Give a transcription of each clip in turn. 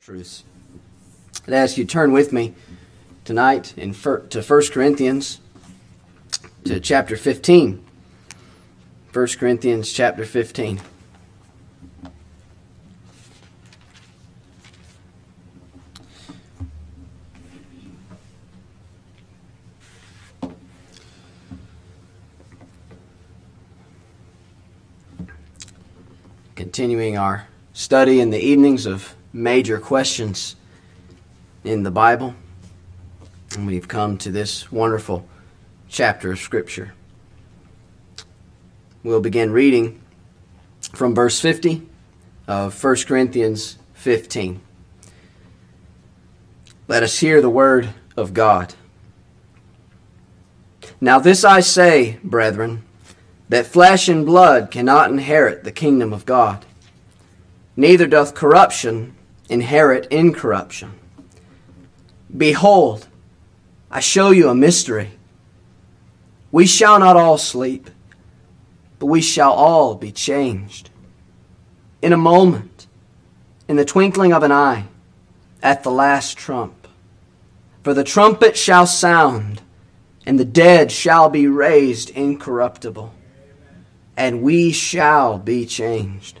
truths. I'd ask you to turn with me tonight in to 1 Corinthians, to chapter 15. 1 Corinthians chapter 15. Continuing our study in the evenings of major questions in the Bible. And we've come to this wonderful chapter of Scripture. We'll begin reading from verse 50 of 1 Corinthians 15. Let us hear the word of God. Now, this I say, brethren, that flesh and blood cannot inherit the kingdom of God, neither doth corruption inherit incorruption. Behold, I show you a mystery. We shall not all sleep, but we shall all be changed. In a moment, in the twinkling of an eye, at the last trump. For the trumpet shall sound, and the dead shall be raised incorruptible, and we shall be changed.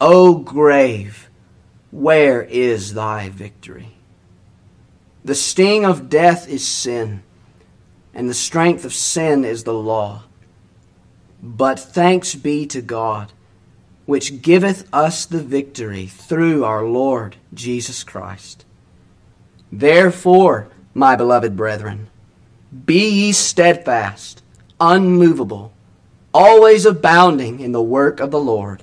O grave, where is thy victory? The sting of death is sin, and the strength of sin is the law. But thanks be to God, which giveth us the victory through our Lord Jesus Christ. Therefore, my beloved brethren, be ye steadfast, unmovable, always abounding in the work of the Lord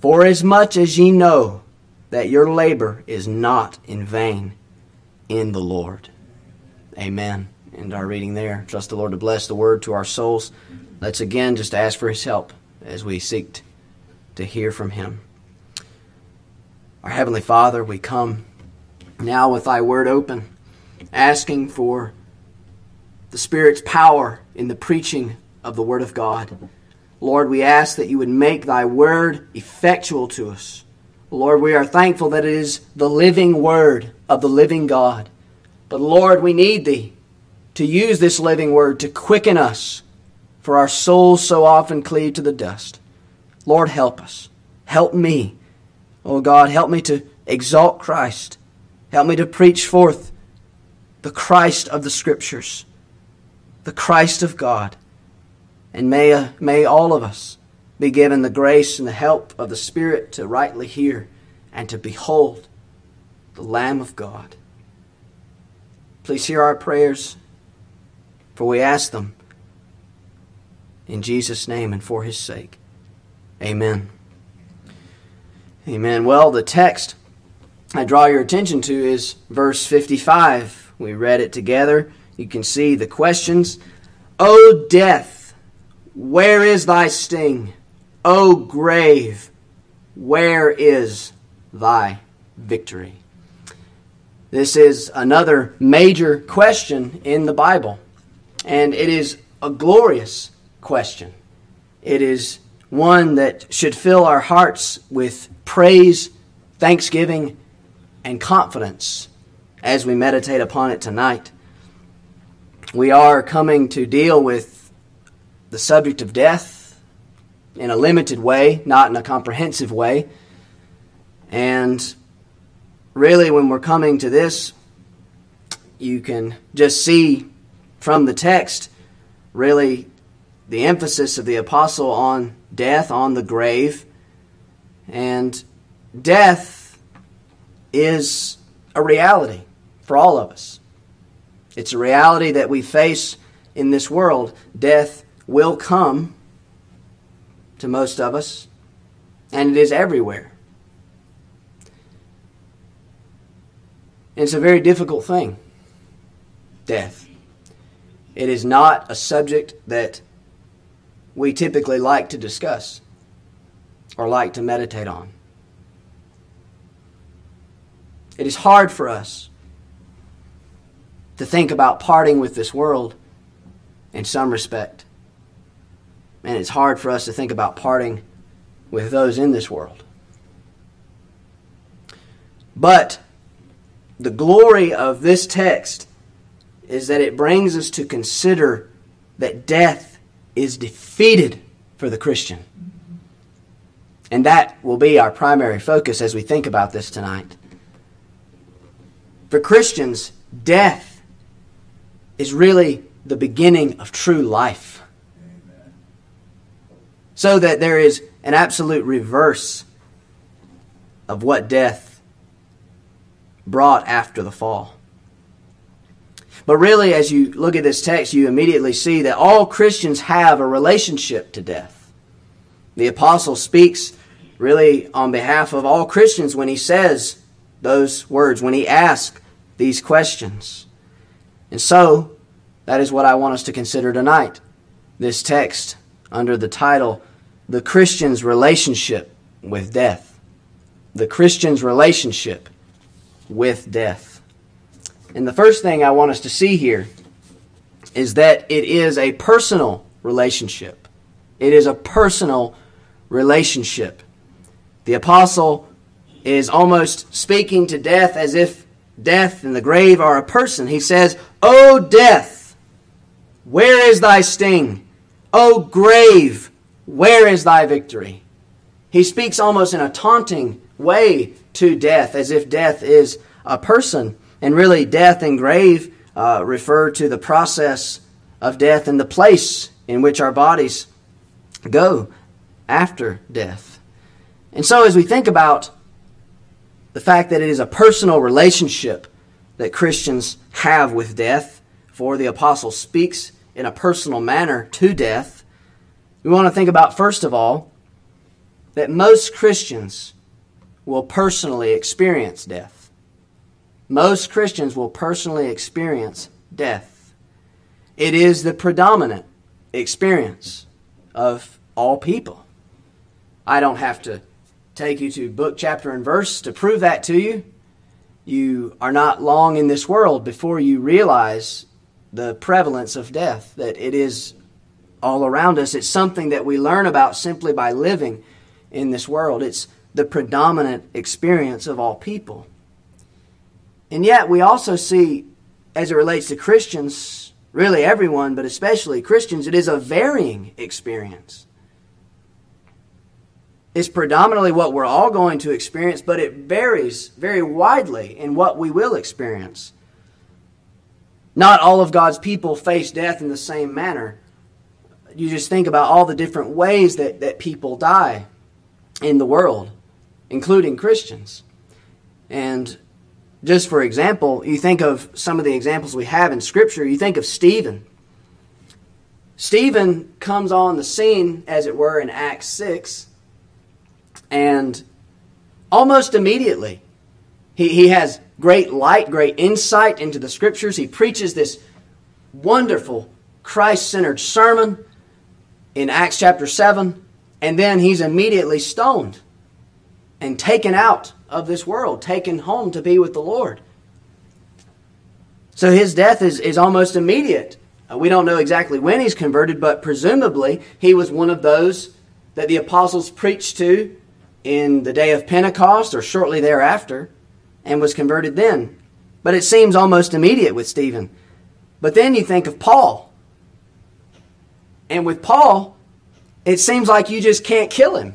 Forasmuch as much as ye know that your labor is not in vain in the Lord. Amen. And our reading there. Trust the Lord to bless the word to our souls. Let's again just ask for his help as we seek to hear from him. Our Heavenly Father, we come now with thy word open, asking for the Spirit's power in the preaching of the word of God. Lord, we ask that you would make thy word effectual to us. Lord, we are thankful that it is the living word of the living God. But Lord, we need thee to use this living word to quicken us, for our souls so often cleave to the dust. Lord, help us. Help me. Oh God, help me to exalt Christ. Help me to preach forth the Christ of the Scriptures, the Christ of God. And may, uh, may all of us be given the grace and the help of the Spirit to rightly hear and to behold the Lamb of God. Please hear our prayers, for we ask them in Jesus' name and for his sake. Amen. Amen. Well, the text I draw your attention to is verse 55. We read it together. You can see the questions. O death, where is thy sting? O grave, where is thy victory? This is another major question in the Bible, and it is a glorious question. It is one that should fill our hearts with praise, thanksgiving, and confidence as we meditate upon it tonight. We are coming to deal with the subject of death in a limited way, not in a comprehensive way. And really, when we're coming to this, you can just see from the text really the emphasis of the apostle on death, on the grave. And death is a reality for all of us. It's a reality that we face in this world. Death will come to most of us, and it is everywhere. It's a very difficult thing death. It is not a subject that we typically like to discuss or like to meditate on. It is hard for us to think about parting with this world in some respect. And it's hard for us to think about parting with those in this world. But the glory of this text is that it brings us to consider that death is defeated for the Christian. And that will be our primary focus as we think about this tonight. For Christians, death is really the beginning of true life. So that there is an absolute reverse of what death brought after the fall. But really, as you look at this text, you immediately see that all Christians have a relationship to death. The apostle speaks really on behalf of all Christians when he says those words, when he asks these questions. And so, that is what I want us to consider tonight. This text under the title, The Christian's Relationship with Death. The Christian's Relationship with Death. And the first thing I want us to see here is that it is a personal relationship. It is a personal relationship. The apostle is almost speaking to death as if death and the grave are a person. He says, O death, where is thy sting? O grave, where is thy victory? He speaks almost in a taunting way to death, as if death is a person. And really, death and grave uh, refer to the process of death and the place in which our bodies go after death. And so, as we think about the fact that it is a personal relationship that Christians have with death, for the apostle speaks in a personal manner to death, we want to think about, first of all, that most Christians will personally experience death. Most Christians will personally experience death. It is the predominant experience of all people. I don't have to take you to book, chapter, and verse to prove that to you. You are not long in this world before you realize the prevalence of death, that it is all around us. It's something that we learn about simply by living in this world. It's the predominant experience of all people. And yet, we also see, as it relates to Christians, really everyone, but especially Christians, it is a varying experience is predominantly what we're all going to experience, but it varies very widely in what we will experience. Not all of God's people face death in the same manner. You just think about all the different ways that, that people die in the world, including Christians. And just for example, you think of some of the examples we have in Scripture, you think of Stephen. Stephen comes on the scene, as it were, in Acts 6 and almost immediately, he, he has great light, great insight into the scriptures. He preaches this wonderful Christ centered sermon in Acts chapter 7, and then he's immediately stoned and taken out of this world, taken home to be with the Lord. So his death is, is almost immediate. Uh, we don't know exactly when he's converted, but presumably he was one of those that the apostles preached to in the day of Pentecost or shortly thereafter and was converted then. But it seems almost immediate with Stephen. But then you think of Paul. And with Paul, it seems like you just can't kill him.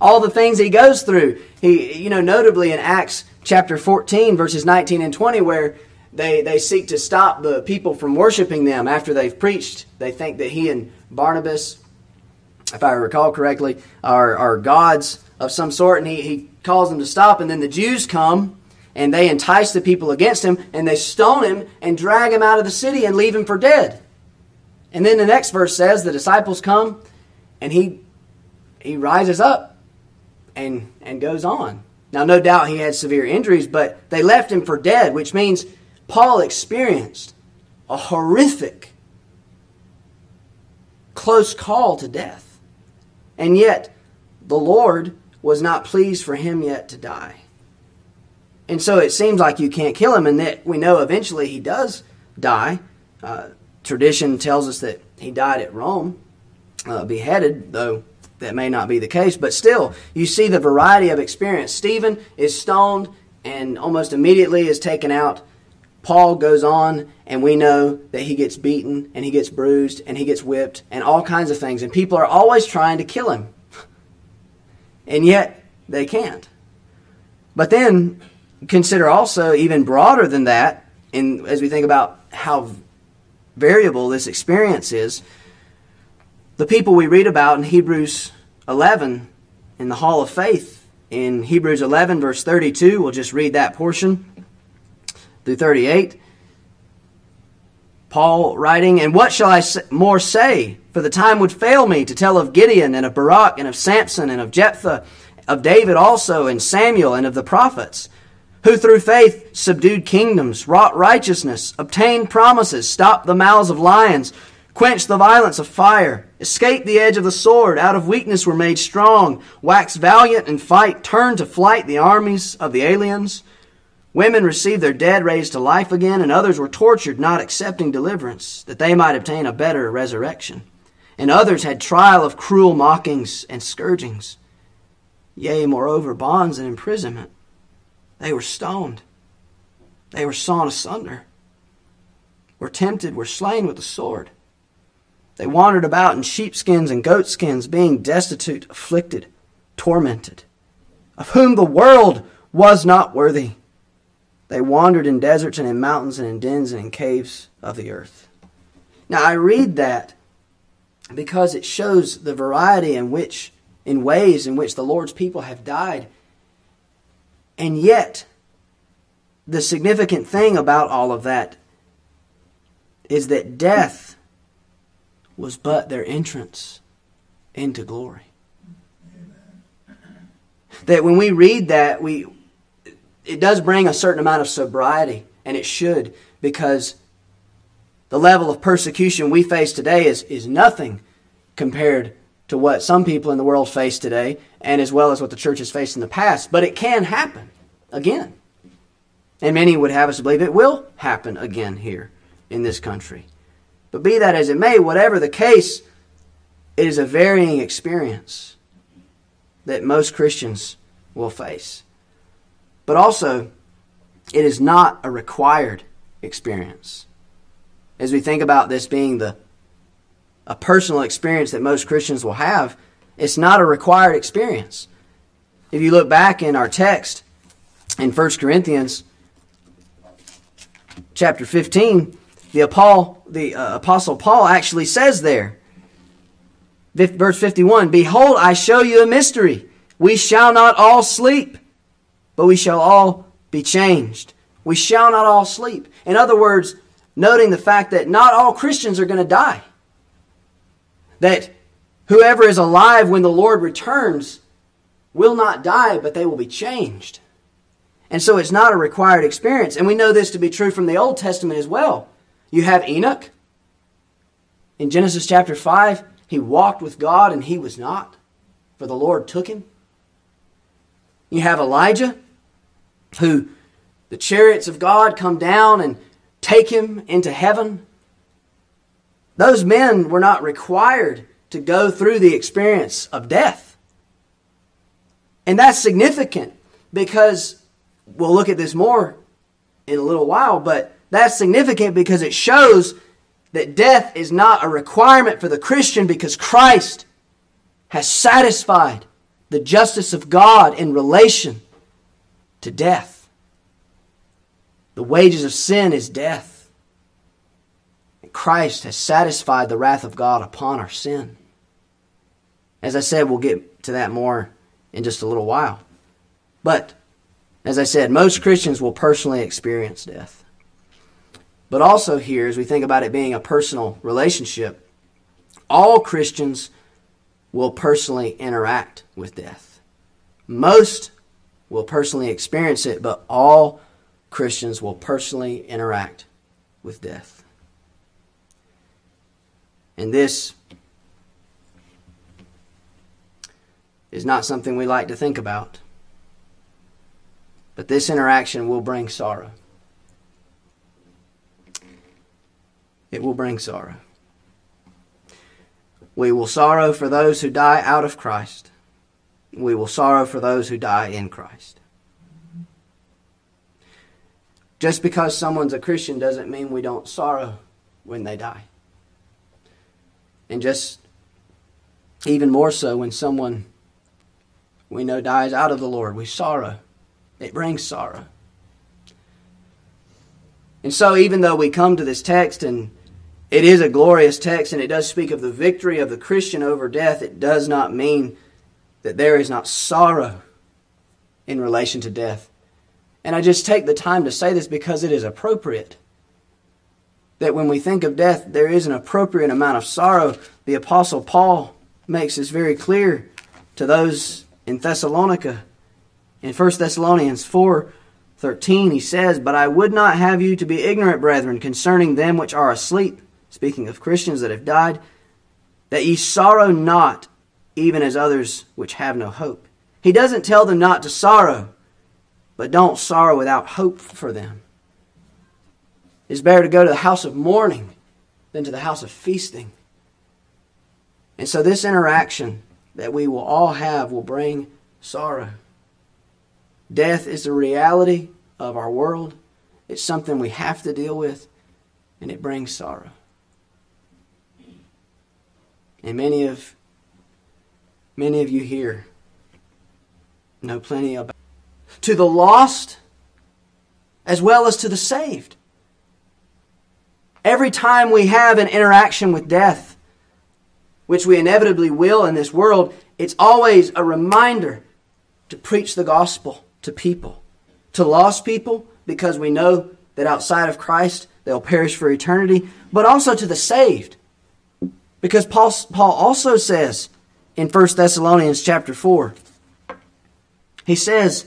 All the things he goes through. He, you know, notably in Acts chapter 14, verses 19 and 20, where they, they seek to stop the people from worshiping them after they've preached. They think that he and Barnabas if I recall correctly, are, are gods of some sort, and he, he calls them to stop. And then the Jews come and they entice the people against him, and they stone him and drag him out of the city and leave him for dead. And then the next verse says the disciples come and he he rises up and and goes on. Now, no doubt he had severe injuries, but they left him for dead, which means Paul experienced a horrific, close call to death. And yet, the Lord was not pleased for him yet to die. And so it seems like you can't kill him, and that we know eventually he does die. Uh, tradition tells us that he died at Rome, uh, beheaded, though that may not be the case. But still, you see the variety of experience. Stephen is stoned and almost immediately is taken out. Paul goes on, and we know that he gets beaten and he gets bruised and he gets whipped and all kinds of things. And people are always trying to kill him. And yet, they can't. But then, consider also even broader than that, in, as we think about how variable this experience is, the people we read about in Hebrews 11 in the Hall of Faith, in Hebrews 11, verse 32, we'll just read that portion through 38. Paul writing, And what shall I more say? For the time would fail me to tell of Gideon and of Barak and of Samson and of Jephthah, of David also and Samuel and of the prophets, who through faith subdued kingdoms, wrought righteousness, obtained promises, stopped the mouths of lions, quenched the violence of fire, escaped the edge of the sword, out of weakness were made strong, waxed valiant in fight, turned to flight the armies of the aliens. Women received their dead raised to life again, and others were tortured, not accepting deliverance, that they might obtain a better resurrection. And others had trial of cruel mockings and scourgings. Yea, moreover, bonds and imprisonment. They were stoned. They were sawn asunder. Were tempted, were slain with the sword. They wandered about in sheepskins and goatskins, being destitute, afflicted, tormented, of whom the world was not worthy. They wandered in deserts and in mountains and in dens and in caves of the earth. Now I read that because it shows the variety in which in ways in which the Lord's people have died. And yet the significant thing about all of that is that death was but their entrance into glory. That when we read that, we it does bring a certain amount of sobriety, and it should, because the level of persecution we face today is, is nothing compared to what some people in the world face today, and as well as what the church has faced in the past. But it can happen again. And many would have us believe it will happen again here in this country. But be that as it may, whatever the case, it is a varying experience that most Christians will face. But also, it is not a required experience. As we think about this being the a personal experience that most Christians will have, it's not a required experience. If you look back in our text in 1 Corinthians chapter 15, the, the uh, Apostle Paul actually says there, verse 51 Behold, I show you a mystery. We shall not all sleep, but we shall all be changed. We shall not all sleep. In other words, noting the fact that not all Christians are going to die. That whoever is alive when the Lord returns will not die, but they will be changed. And so it's not a required experience. And we know this to be true from the Old Testament as well. You have Enoch. In Genesis chapter 5, he walked with God and he was not, for the Lord took him. You have Elijah, who the chariots of God come down and take him into heaven. Those men were not required to go through the experience of death. And that's significant because we'll look at this more in a little while, but that's significant because it shows that death is not a requirement for the Christian because Christ has satisfied the justice of God in relation to death. The wages of sin is death. Christ has satisfied the wrath of God upon our sin. As I said, we'll get to that more in just a little while. But, as I said, most Christians will personally experience death. But also, here, as we think about it being a personal relationship, all Christians will personally interact with death. Most will personally experience it, but all Christians will personally interact with death. And this is not something we like to think about. But this interaction will bring sorrow. It will bring sorrow. We will sorrow for those who die out of Christ. We will sorrow for those who die in Christ. Just because someone's a Christian doesn't mean we don't sorrow when they die. And just even more so when someone we know dies out of the Lord, we sorrow. It brings sorrow. And so, even though we come to this text and it is a glorious text and it does speak of the victory of the Christian over death, it does not mean that there is not sorrow in relation to death. And I just take the time to say this because it is appropriate. That when we think of death, there is an appropriate amount of sorrow. The Apostle Paul makes this very clear to those in Thessalonica. In 1 Thessalonians 4 13, he says, But I would not have you to be ignorant, brethren, concerning them which are asleep, speaking of Christians that have died, that ye sorrow not, even as others which have no hope. He doesn't tell them not to sorrow, but don't sorrow without hope for them. It's better to go to the house of mourning than to the house of feasting. And so, this interaction that we will all have will bring sorrow. Death is the reality of our world. It's something we have to deal with, and it brings sorrow. And many of many of you here know plenty about to the lost as well as to the saved. Every time we have an interaction with death, which we inevitably will in this world, it's always a reminder to preach the gospel to people, to lost people, because we know that outside of Christ they'll perish for eternity, but also to the saved. Because Paul, Paul also says in 1 Thessalonians chapter 4, he says,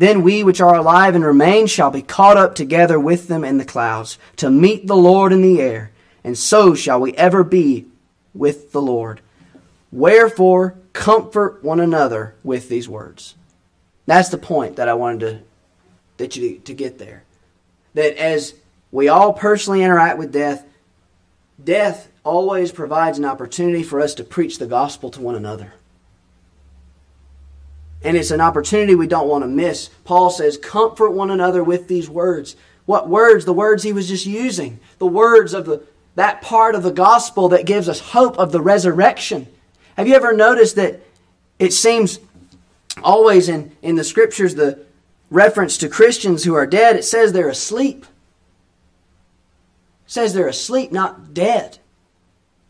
Then we which are alive and remain shall be caught up together with them in the clouds, to meet the Lord in the air, and so shall we ever be with the Lord. Wherefore, comfort one another with these words. That's the point that I wanted to that you to get there. That as we all personally interact with death, death always provides an opportunity for us to preach the gospel to one another. And it's an opportunity we don't want to miss. Paul says, Comfort one another with these words. What words? The words he was just using. The words of the, that part of the gospel that gives us hope of the resurrection. Have you ever noticed that it seems always in, in the scriptures, the, reference to Christians who are dead, it says they're asleep. It says they're asleep, not dead.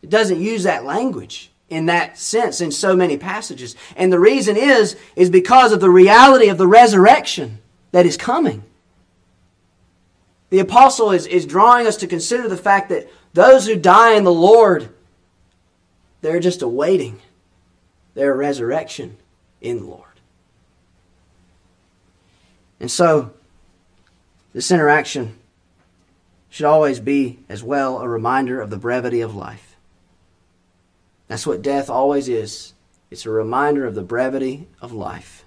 It doesn't use that language in that sense in so many passages. And the reason is, is because of the reality of the resurrection that is coming. The apostle is, is drawing us to consider the fact that those who die in the Lord, they're just awaiting their resurrection in the Lord. And so, this interaction should always be, as well, a reminder of the brevity of life. That's what death always is it's a reminder of the brevity of life.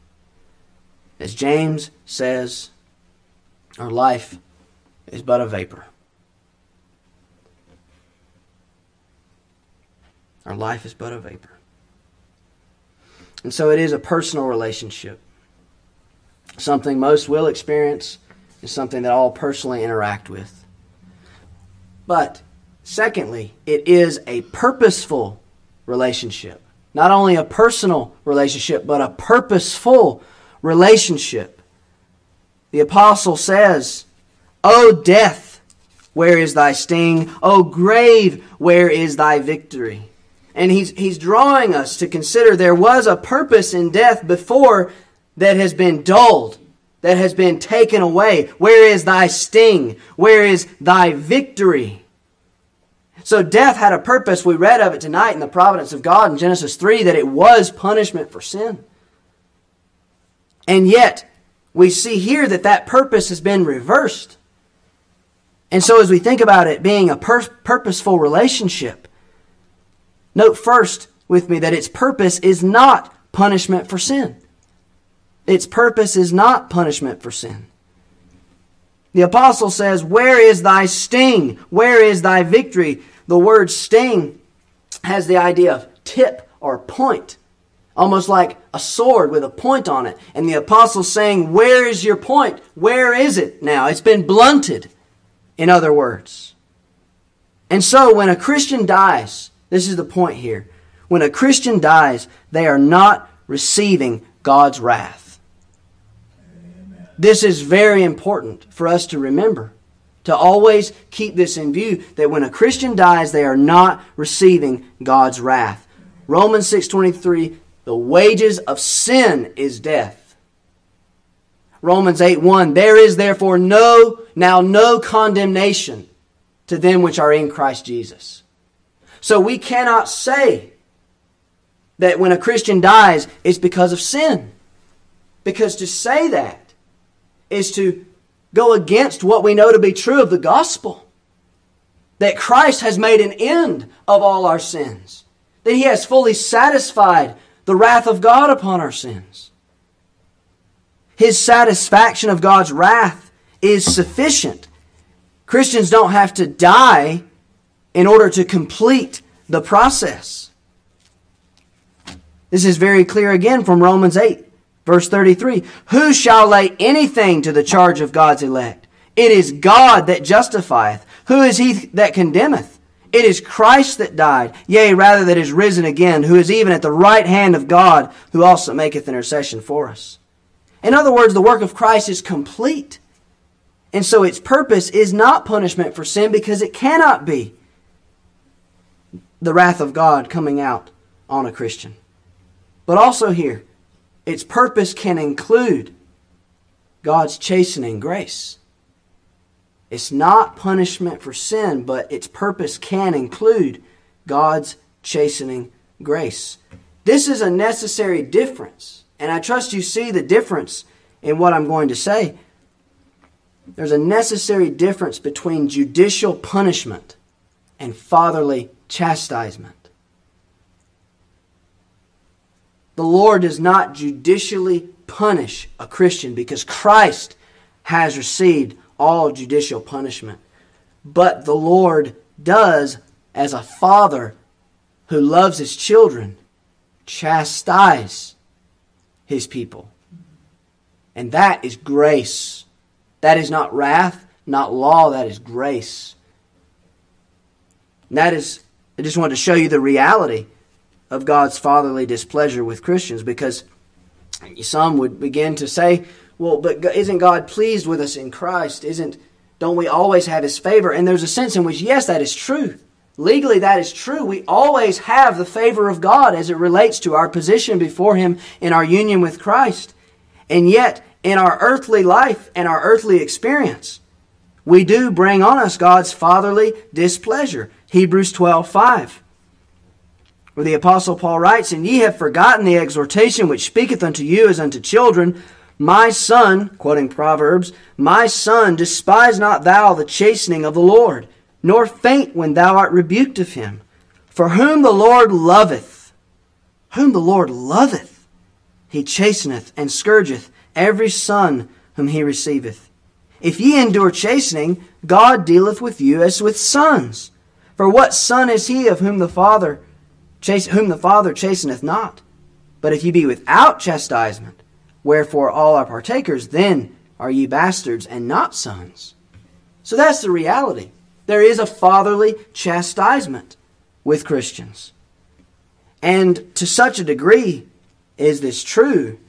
As James says, our life is but a vapor. Our life is but a vapor. And so it is a personal relationship something most will experience, and something that all personally interact with. But secondly, it is a purposeful relationship. Not only a personal relationship, but a purposeful relationship. The apostle says, O death, where is thy sting? O grave, where is thy victory? And he's, he's drawing us to consider there was a purpose in death before that has been dulled, that has been taken away. Where is thy sting? Where is thy victory? So death had a purpose. We read of it tonight in the providence of God in Genesis 3 that it was punishment for sin. And yet, we see here that that purpose has been reversed. And so, as we think about it being a pur- purposeful relationship, note first with me that its purpose is not punishment for sin. Its purpose is not punishment for sin. The apostle says, Where is thy sting? Where is thy victory? The word sting has the idea of tip or point almost like a sword with a point on it. And the apostle's saying, Where is your point? Where is it now? It's been blunted, in other words. And so when a Christian dies, this is the point here. When a Christian dies, they are not receiving God's wrath. This is very important for us to remember. To always keep this in view that when a Christian dies, they are not receiving God's wrath. Romans 6:23 the wages of sin is death. Romans 8 1. There is therefore no, now no condemnation to them which are in Christ Jesus. So we cannot say that when a Christian dies, it's because of sin. Because to say that is to go against what we know to be true of the gospel. That Christ has made an end of all our sins. That he has fully satisfied the wrath of God upon our sins. His satisfaction of God's wrath is sufficient. Christians don't have to die in order to complete the process. This is very clear again from Romans 8, verse 33. Who shall lay anything to the charge of God's elect? It is God that justifieth. Who is he that condemneth? It is Christ that died, yea, rather that is risen again, who is even at the right hand of God, who also maketh intercession for us. In other words, the work of Christ is complete. And so its purpose is not punishment for sin because it cannot be the wrath of God coming out on a Christian. But also here, its purpose can include God's chastening grace. It's not punishment for sin, but its purpose can include God's chastening grace. This is a necessary difference, and I trust you see the difference in what I'm going to say. There's a necessary difference between judicial punishment and fatherly chastisement. The Lord does not judicially punish a Christian because Christ has received all judicial punishment. But the Lord does, as a father who loves his children, chastise his people. And that is grace. That is not wrath, not law, that is grace. And that is, I just wanted to show you the reality of God's fatherly displeasure with Christians because some would begin to say, well, but isn't God pleased with us in Christ? Isn't don't we always have his favor? And there's a sense in which yes, that is true. Legally that is true. We always have the favor of God as it relates to our position before him in our union with Christ. And yet, in our earthly life and our earthly experience, we do bring on us God's fatherly displeasure. Hebrews 12 5. Where the Apostle Paul writes, And ye have forgotten the exhortation which speaketh unto you as unto children, my son, quoting Proverbs, my son, despise not thou the chastening of the Lord, nor faint when thou art rebuked of him. For whom the Lord loveth, whom the Lord loveth, he chasteneth and scourgeth every son whom he receiveth. If ye endure chastening, God dealeth with you as with sons. For what son is he of whom the Father, whom the Father chasteneth not? But if ye be without chastisement, Wherefore all are partakers, then are ye bastards and not sons. So that's the reality. There is a fatherly chastisement with Christians. And to such a degree is this true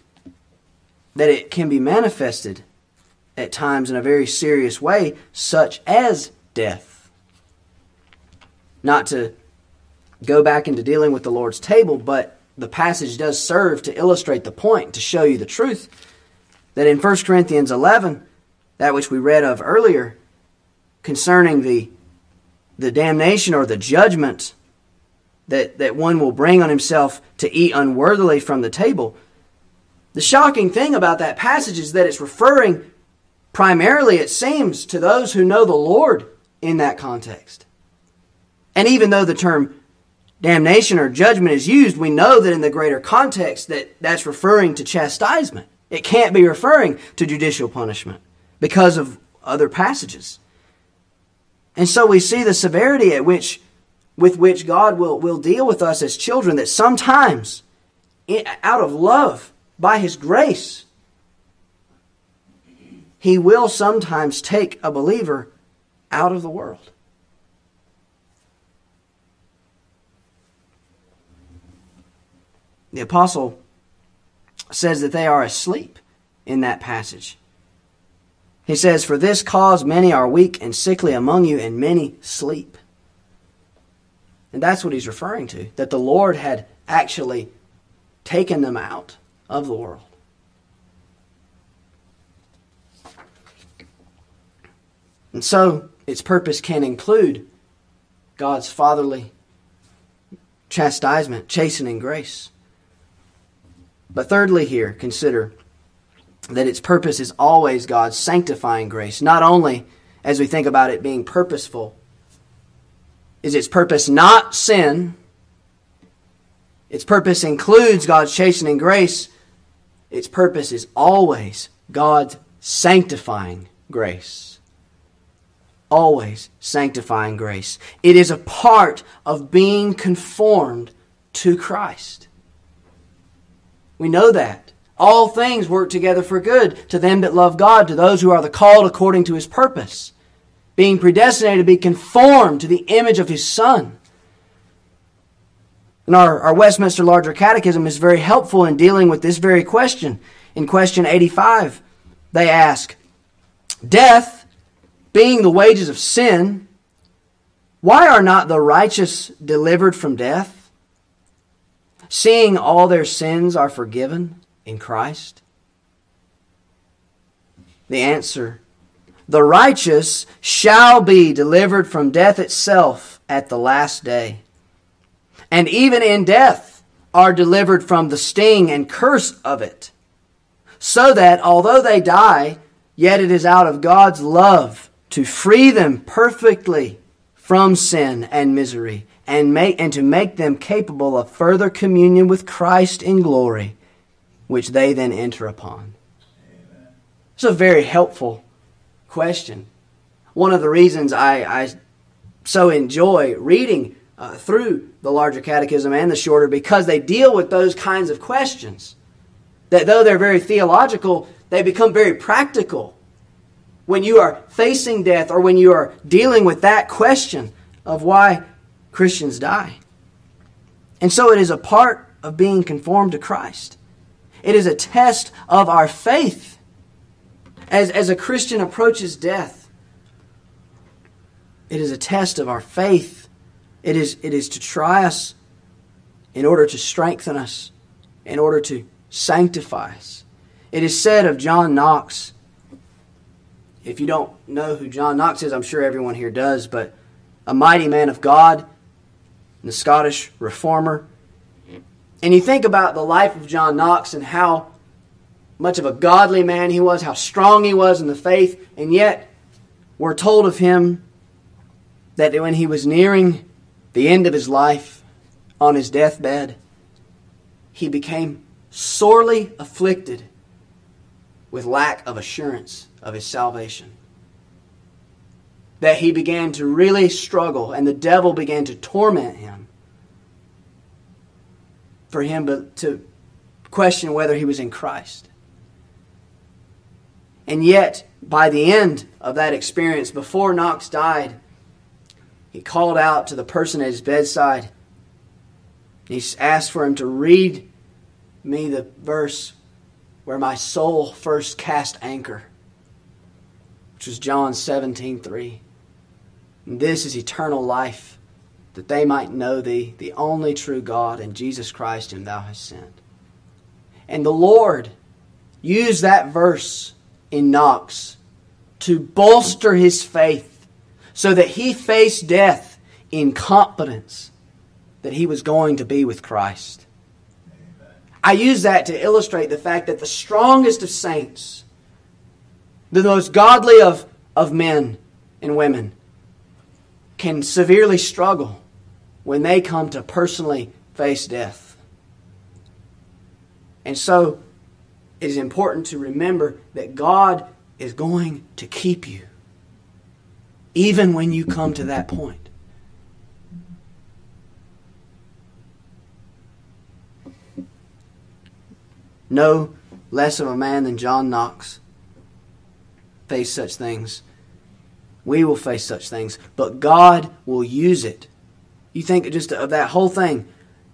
that it can be manifested at times in a very serious way, such as death. Not to go back into dealing with the Lord's table, but the passage does serve to illustrate the point, to show you the truth that in 1 Corinthians 11, that which we read of earlier, concerning the, the damnation or the judgment that, that one will bring on himself to eat unworthily from the table. The shocking thing about that passage is that it's referring primarily, it seems, to those who know the Lord in that context. And even though the term damnation or judgment is used, we know that in the greater context that that's referring to chastisement. It can't be referring to judicial punishment because of other passages. And so we see the severity at which with which God will, will deal with us as children that sometimes out of love by his grace he will sometimes take a believer out of the world. The apostle says that they are asleep in that passage. He says, For this cause many are weak and sickly among you, and many sleep. And that's what he's referring to, that the Lord had actually taken them out of the world. And so, its purpose can include God's fatherly chastisement, chastening grace. But thirdly, here, consider that its purpose is always God's sanctifying grace. Not only as we think about it being purposeful, is its purpose not sin, its purpose includes God's chastening grace. Its purpose is always God's sanctifying grace. Always sanctifying grace. It is a part of being conformed to Christ. We know that. All things work together for good to them that love God, to those who are the called according to his purpose, being predestinated to be conformed to the image of his Son. And our, our Westminster Larger Catechism is very helpful in dealing with this very question. In question 85, they ask, Death being the wages of sin, why are not the righteous delivered from death? Seeing all their sins are forgiven in Christ? The answer The righteous shall be delivered from death itself at the last day. And even in death are delivered from the sting and curse of it. So that although they die, yet it is out of God's love to free them perfectly from sin and misery and make and to make them capable of further communion with Christ in glory, which they then enter upon. Amen. It's a very helpful question. One of the reasons I, I so enjoy reading uh, through the larger catechism and the shorter because they deal with those kinds of questions. That though they're very theological, they become very practical when you are facing death or when you are dealing with that question of why Christians die. And so it is a part of being conformed to Christ. It is a test of our faith as, as a Christian approaches death. It is a test of our faith. It is, it is to try us in order to strengthen us, in order to sanctify us. It is said of John Knox, if you don't know who John Knox is, I'm sure everyone here does, but a mighty man of God the Scottish reformer. And you think about the life of John Knox and how much of a godly man he was, how strong he was in the faith, and yet we're told of him that when he was nearing the end of his life on his deathbed, he became sorely afflicted with lack of assurance of his salvation that he began to really struggle and the devil began to torment him for him but to question whether he was in Christ. And yet, by the end of that experience, before Knox died, he called out to the person at his bedside. He asked for him to read me the verse where my soul first cast anchor, which was John 17 3. This is eternal life, that they might know thee, the only true God, and Jesus Christ, whom thou hast sent. And the Lord used that verse in Knox to bolster his faith so that he faced death in confidence that he was going to be with Christ. I use that to illustrate the fact that the strongest of saints, the most godly of, of men and women, can severely struggle when they come to personally face death. And so it is important to remember that God is going to keep you, even when you come to that point. No less of a man than John Knox faced such things. We will face such things, but God will use it. You think just of that whole thing,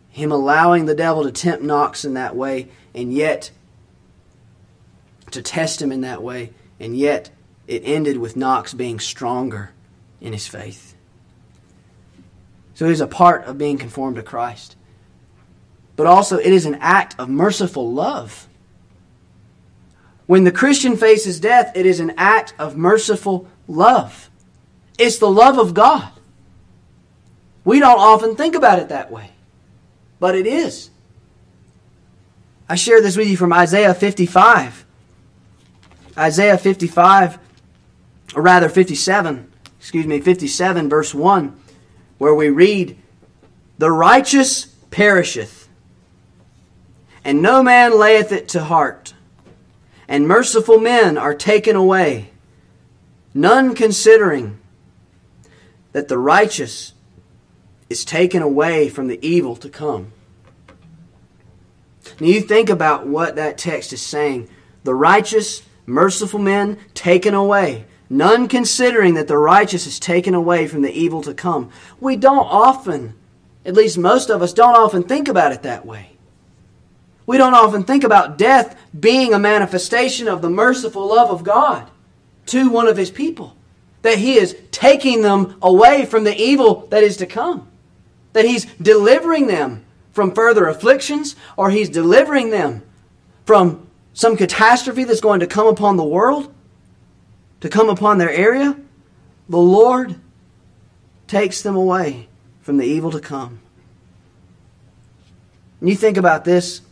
him allowing the devil to tempt Knox in that way, and yet to test him in that way, and yet it ended with Knox being stronger in his faith. So it is a part of being conformed to Christ but also it is an act of merciful love. When the Christian faces death, it is an act of merciful love. It's the love of God. We don't often think about it that way, but it is. I share this with you from Isaiah 55. Isaiah 55, or rather 57, excuse me, 57, verse 1, where we read, The righteous perisheth and no man layeth it to heart. And merciful men are taken away, none considering that the righteous is taken away from the evil to come. Now you think about what that text is saying. The righteous, merciful men taken away, none considering that the righteous is taken away from the evil to come. We don't often, at least most of us, don't often think about it that way. We don't often think about death being a manifestation of the merciful love of God to one of his people. That he is taking them away from the evil that is to come. That he's delivering them from further afflictions or he's delivering them from some catastrophe that's going to come upon the world, to come upon their area. The Lord takes them away from the evil to come. And you think about this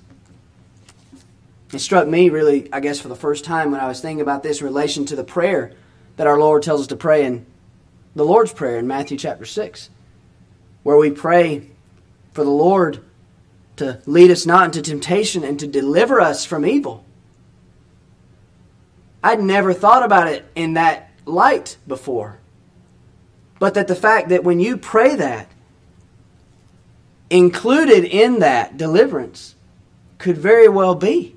it struck me really, I guess, for the first time when I was thinking about this in relation to the prayer that our Lord tells us to pray in the Lord's Prayer in Matthew chapter 6, where we pray for the Lord to lead us not into temptation and to deliver us from evil. I'd never thought about it in that light before. But that the fact that when you pray that, included in that deliverance could very well be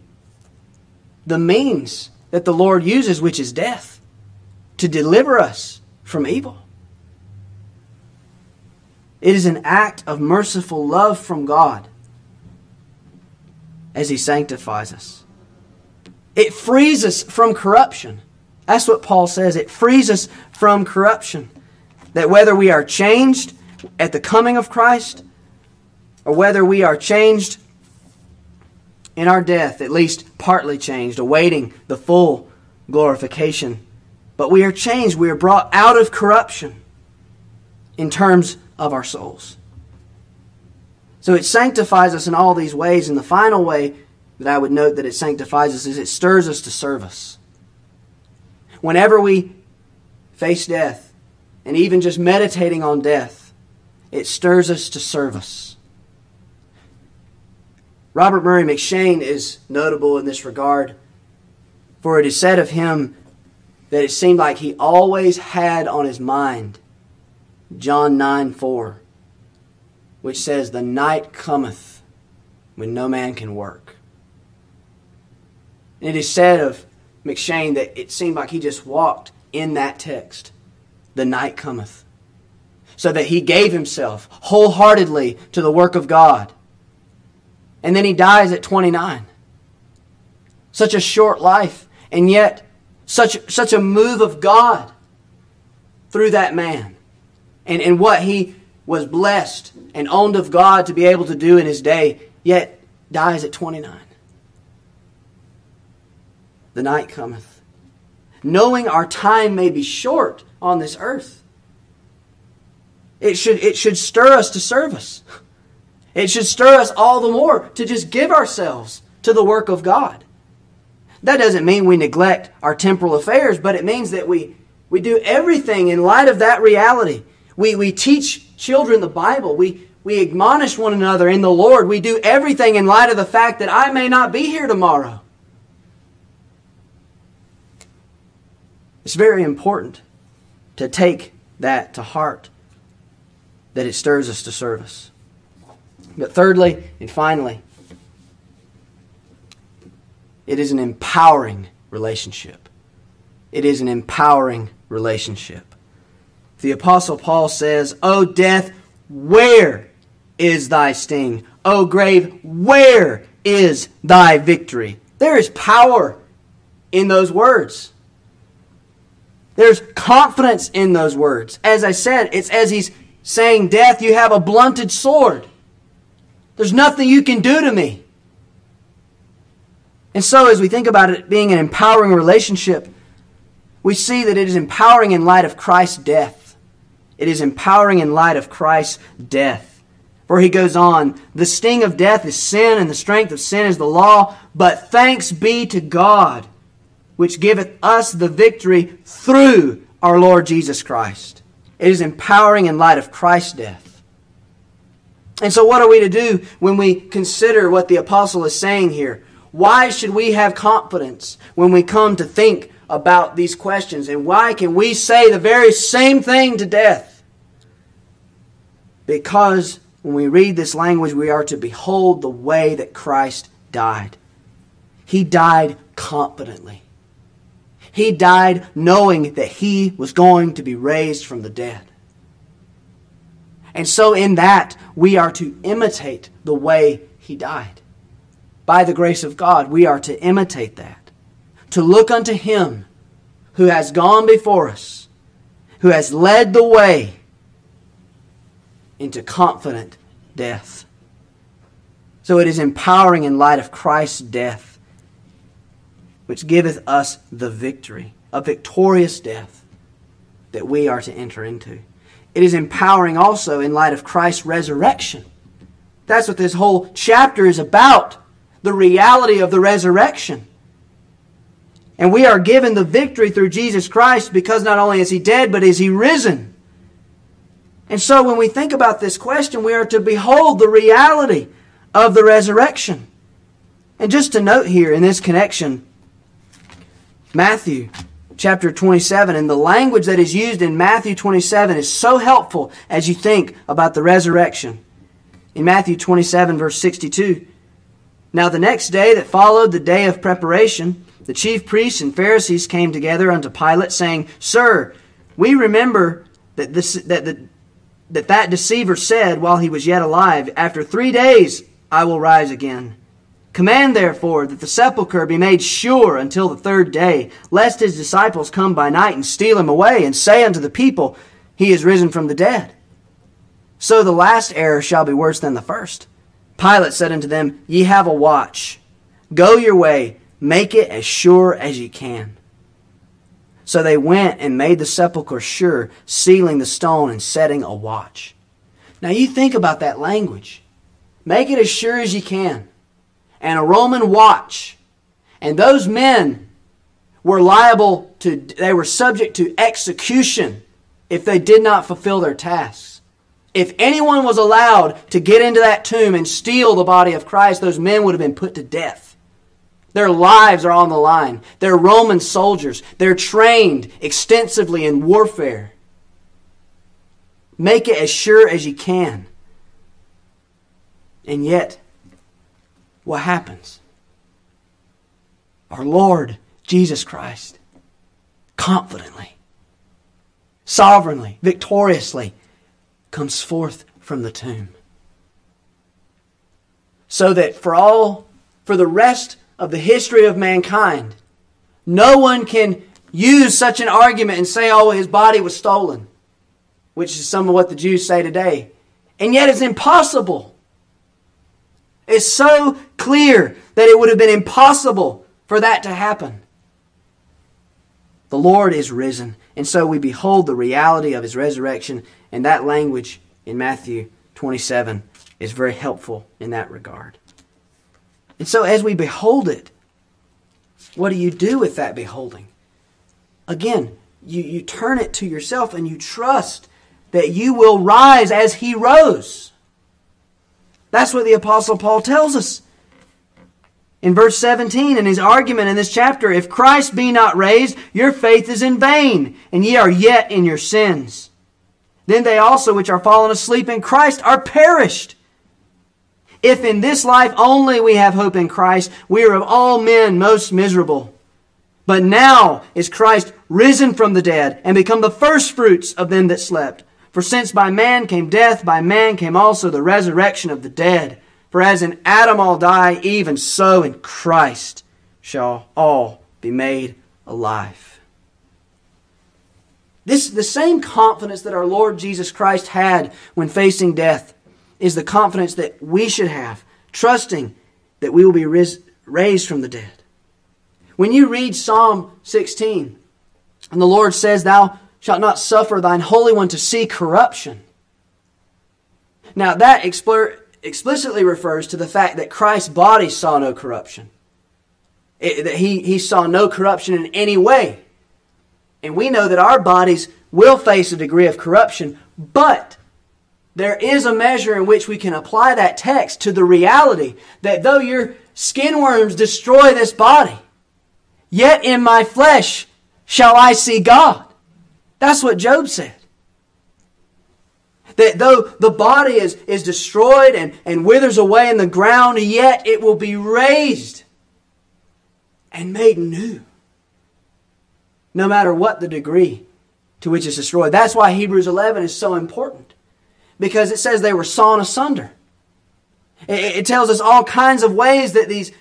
the means that the Lord uses, which is death, to deliver us from evil. It is an act of merciful love from God as He sanctifies us. It frees us from corruption. That's what Paul says. It frees us from corruption. That whether we are changed at the coming of Christ or whether we are changed in our death, at least partly changed, awaiting the full glorification. But we are changed. We are brought out of corruption in terms of our souls. So it sanctifies us in all these ways. And the final way that I would note that it sanctifies us is it stirs us to service. Whenever we face death, and even just meditating on death, it stirs us to service. Robert Murray M'Cheyne is notable in this regard, for it is said of him that it seemed like he always had on his mind John 9 4, which says, The night cometh when no man can work. And it is said of M'Cheyne that it seemed like he just walked in that text. The night cometh. So that he gave himself wholeheartedly to the work of God and then he dies at 29. Such a short life, and yet such, such a move of God through that man and, and what he was blessed and owned of God to be able to do in his day, yet dies at 29. The night cometh. Knowing our time may be short on this earth. It should, it should stir us to service. It should stir us all the more to just give ourselves to the work of God. That doesn't mean we neglect our temporal affairs, but it means that we, we do everything in light of that reality. We, we teach children the Bible. We, we admonish one another in the Lord. We do everything in light of the fact that I may not be here tomorrow. It's very important to take that to heart, that it stirs us to service. But thirdly and finally, it is an empowering relationship. It is an empowering relationship. The Apostle Paul says, O death, where is thy sting? O grave, where is thy victory? There is power in those words. There's confidence in those words. As I said, it's as he's saying, Death, you have a blunted sword. There's nothing you can do to me. And so, as we think about it being an empowering relationship, we see that it is empowering in light of Christ's death. It is empowering in light of Christ's death. For he goes on, the sting of death is sin, and the strength of sin is the law. But thanks be to God, which giveth us the victory through our Lord Jesus Christ. It is empowering in light of Christ's death. And so, what are we to do when we consider what the apostle is saying here? Why should we have confidence when we come to think about these questions? And why can we say the very same thing to death? Because when we read this language, we are to behold the way that Christ died. He died confidently. He died knowing that he was going to be raised from the dead. And so, in that, we are to imitate the way he died by the grace of God, we are to imitate that, to look unto Him who has gone before us, who has led the way into confident death. So it is empowering in light of Christ's death, which giveth us the victory, a victorious death that we are to enter into. It is empowering also in light of Christ's resurrection. That's what this whole chapter is about the reality of the resurrection. And we are given the victory through Jesus Christ because not only is he dead, but is he risen. And so when we think about this question, we are to behold the reality of the resurrection. And just to note here in this connection, Matthew chapter 27 and the language that is used in Matthew 27 is so helpful as you think about the resurrection. In Matthew 27, verse 62, now the next day that followed the day of preparation, the chief priests and Pharisees came together unto Pilate, saying, Sir, we remember that, this, that, the, that that deceiver said while he was yet alive, After three days I will rise again. Command therefore that the sepulchre be made sure until the third day, lest his disciples come by night and steal him away, and say unto the people, He is risen from the dead. So the last error shall be worse than the first. Pilate said unto them, Ye have a watch. Go your way, make it as sure as ye can. So they went and made the sepulchre sure, sealing the stone and setting a watch. Now you think about that language. Make it as sure as ye can. And a Roman watch. And those men were liable to, they were subject to execution if they did not fulfill their tasks. If anyone was allowed to get into that tomb and steal the body of Christ, those men would have been put to death. Their lives are on the line. They're Roman soldiers. They're trained extensively in warfare. Make it as sure as you can. And yet, what happens? Our Lord Jesus Christ, confidently, sovereignly, victoriously, comes forth from the tomb. So that for all, for the rest of the history of mankind, no one can use such an argument and say, oh, his body was stolen. which is some of what the Jews say today. And yet it's impossible. It's so clear that it would have been impossible for that to happen. The Lord is risen. And so we behold the reality of his resurrection, and that language in Matthew 27 is very helpful in that regard. And so as we behold it, what do you do with that beholding? Again, you, you turn it to yourself and you trust that you will rise as he rose. That's what the Apostle Paul tells us. In verse 17, in his argument in this chapter, if Christ be not raised, your faith is in vain, and ye are yet in your sins. Then they also which are fallen asleep in Christ are perished. If in this life only we have hope in Christ, we are of all men most miserable. But now is Christ risen from the dead and become the firstfruits of them that slept. For since by man came death, by man came also the resurrection of the dead. For as in Adam all die, even so in Christ shall all be made alive. This the same confidence that our Lord Jesus Christ had when facing death is the confidence that we should have, trusting that we will be raised from the dead. When you read Psalm 16, and the Lord says, Thou shalt not suffer thine Holy One to see corruption. Now, that explicitly refers to the fact that Christ's body saw no corruption. It, that he, he saw no corruption in any way. And we know that our bodies will face a degree of corruption, but there is a measure in which we can apply that text to the reality that though your skin worms destroy this body, yet in my flesh shall I see God. That's what Job said. That though the body is, is destroyed and, and withers away in the ground, yet it will be raised and made new. No matter what the degree to which it's destroyed. That's why Hebrews 11 is so important because it says they were sawn asunder. It, it tells us all kinds of ways that these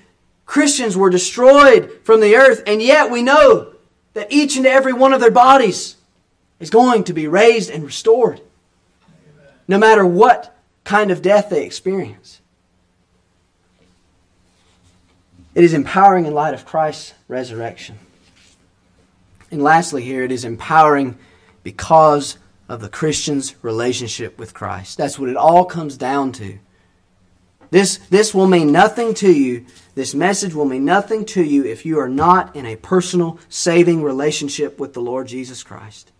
Christians were destroyed from the earth, and yet we know that each and every one of their bodies is going to be raised and restored, no matter what kind of death they experience. It is empowering in light of Christ's resurrection. And lastly, here, it is empowering because of the Christian's relationship with Christ. That's what it all comes down to. This, this will mean nothing to you. This message will mean nothing to you if you are not in a personal, saving relationship with the Lord Jesus Christ.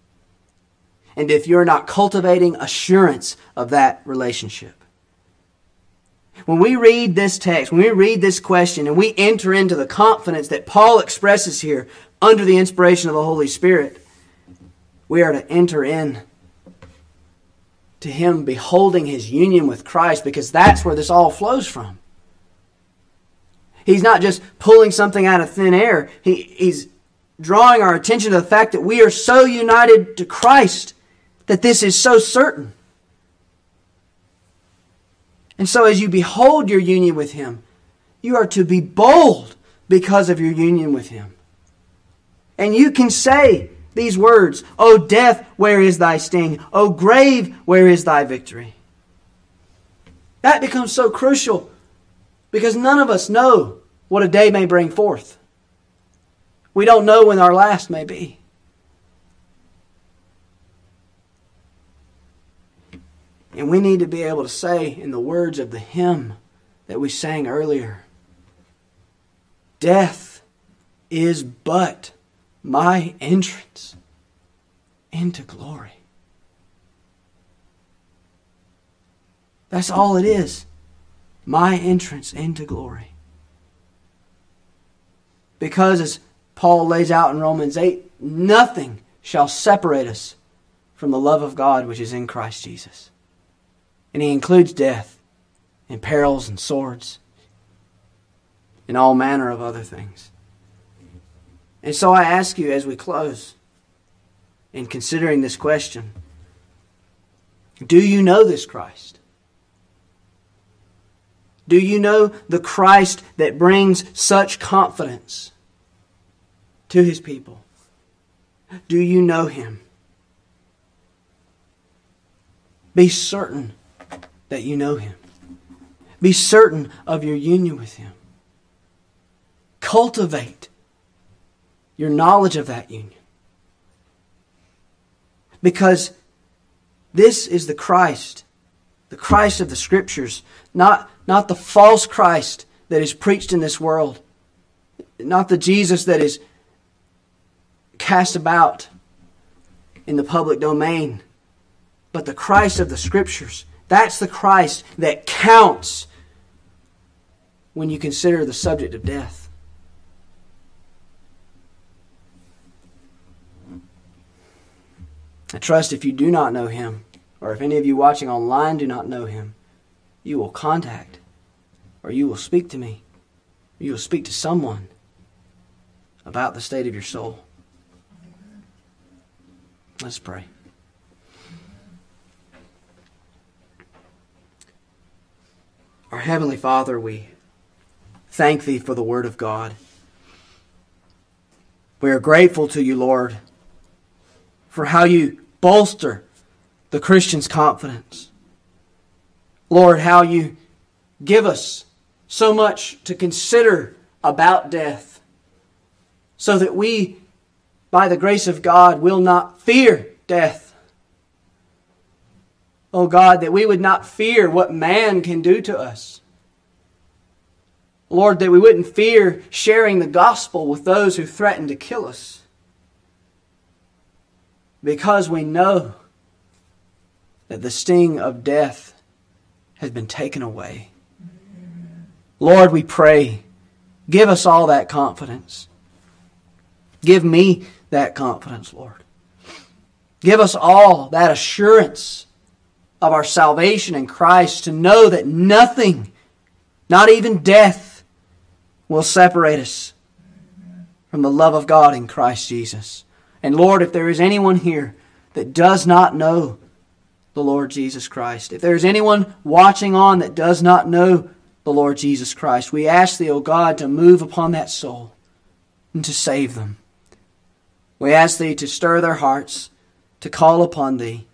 And if you're not cultivating assurance of that relationship. When we read this text, when we read this question, and we enter into the confidence that Paul expresses here under the inspiration of the Holy Spirit, we are to enter in to him beholding his union with Christ because that's where this all flows from. He's not just pulling something out of thin air. He, he's drawing our attention to the fact that we are so united to Christ that this is so certain. And so, as you behold your union with Him, you are to be bold because of your union with Him. And you can say, these words O death, where is thy sting? O grave, where is thy victory? That becomes so crucial because none of us know what a day may bring forth. We don't know when our last may be. And we need to be able to say, in the words of the hymn that we sang earlier, Death is but my entrance into glory. That's all it is. My entrance into glory. Because, as Paul lays out in Romans 8, nothing shall separate us from the love of God which is in Christ Jesus. And he includes death and perils and swords and all manner of other things. And so I ask you as we close in considering this question do you know this Christ? Do you know the Christ that brings such confidence to his people? Do you know him? Be certain that you know Him. Be certain of your union with Him. Cultivate your knowledge of that union. Because this is the Christ, the Christ of the Scriptures, not, not the false Christ that is preached in this world, not the Jesus that is cast about in the public domain, but the Christ of the Scriptures. That's the Christ that counts when you consider the subject of death. I trust if you do not know him, or if any of you watching online do not know him, you will contact, or you will speak to me, or you will speak to someone about the state of your soul. Let's pray. Our Heavenly Father, we thank Thee for the Word of God. We are grateful to you, Lord, for how you bolster the Christian's confidence. Lord, how you give us so much to consider about death so that we, by the grace of God, will not fear death. Oh God, that we would not fear what man can do to us. Lord, that we wouldn't fear sharing the gospel with those who threaten to kill us because we know that the sting of death has been taken away. Lord, we pray, give us all that confidence. Give me that confidence, Lord. Give us all that assurance of our salvation in Christ to know that nothing, not even death, will separate us from the love of God in Christ Jesus. And Lord, if there is anyone here that does not know the Lord Jesus Christ, if there is anyone watching on that does not know the Lord Jesus Christ, we ask Thee, O God, to move upon that soul and to save them. We ask Thee to stir their hearts, to call upon Thee,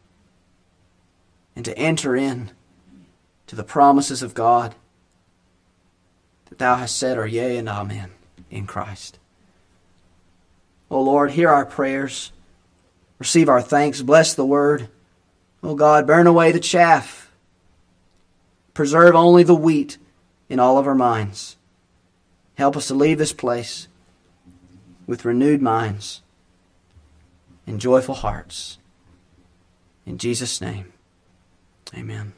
and to enter in to the promises of God that Thou hast said are yea and amen in Christ. O Lord, hear our prayers. Receive our thanks. Bless the word. O God, burn away the chaff. Preserve only the wheat in all of our minds. Help us to leave this place with renewed minds and joyful hearts. In Jesus' name, amen.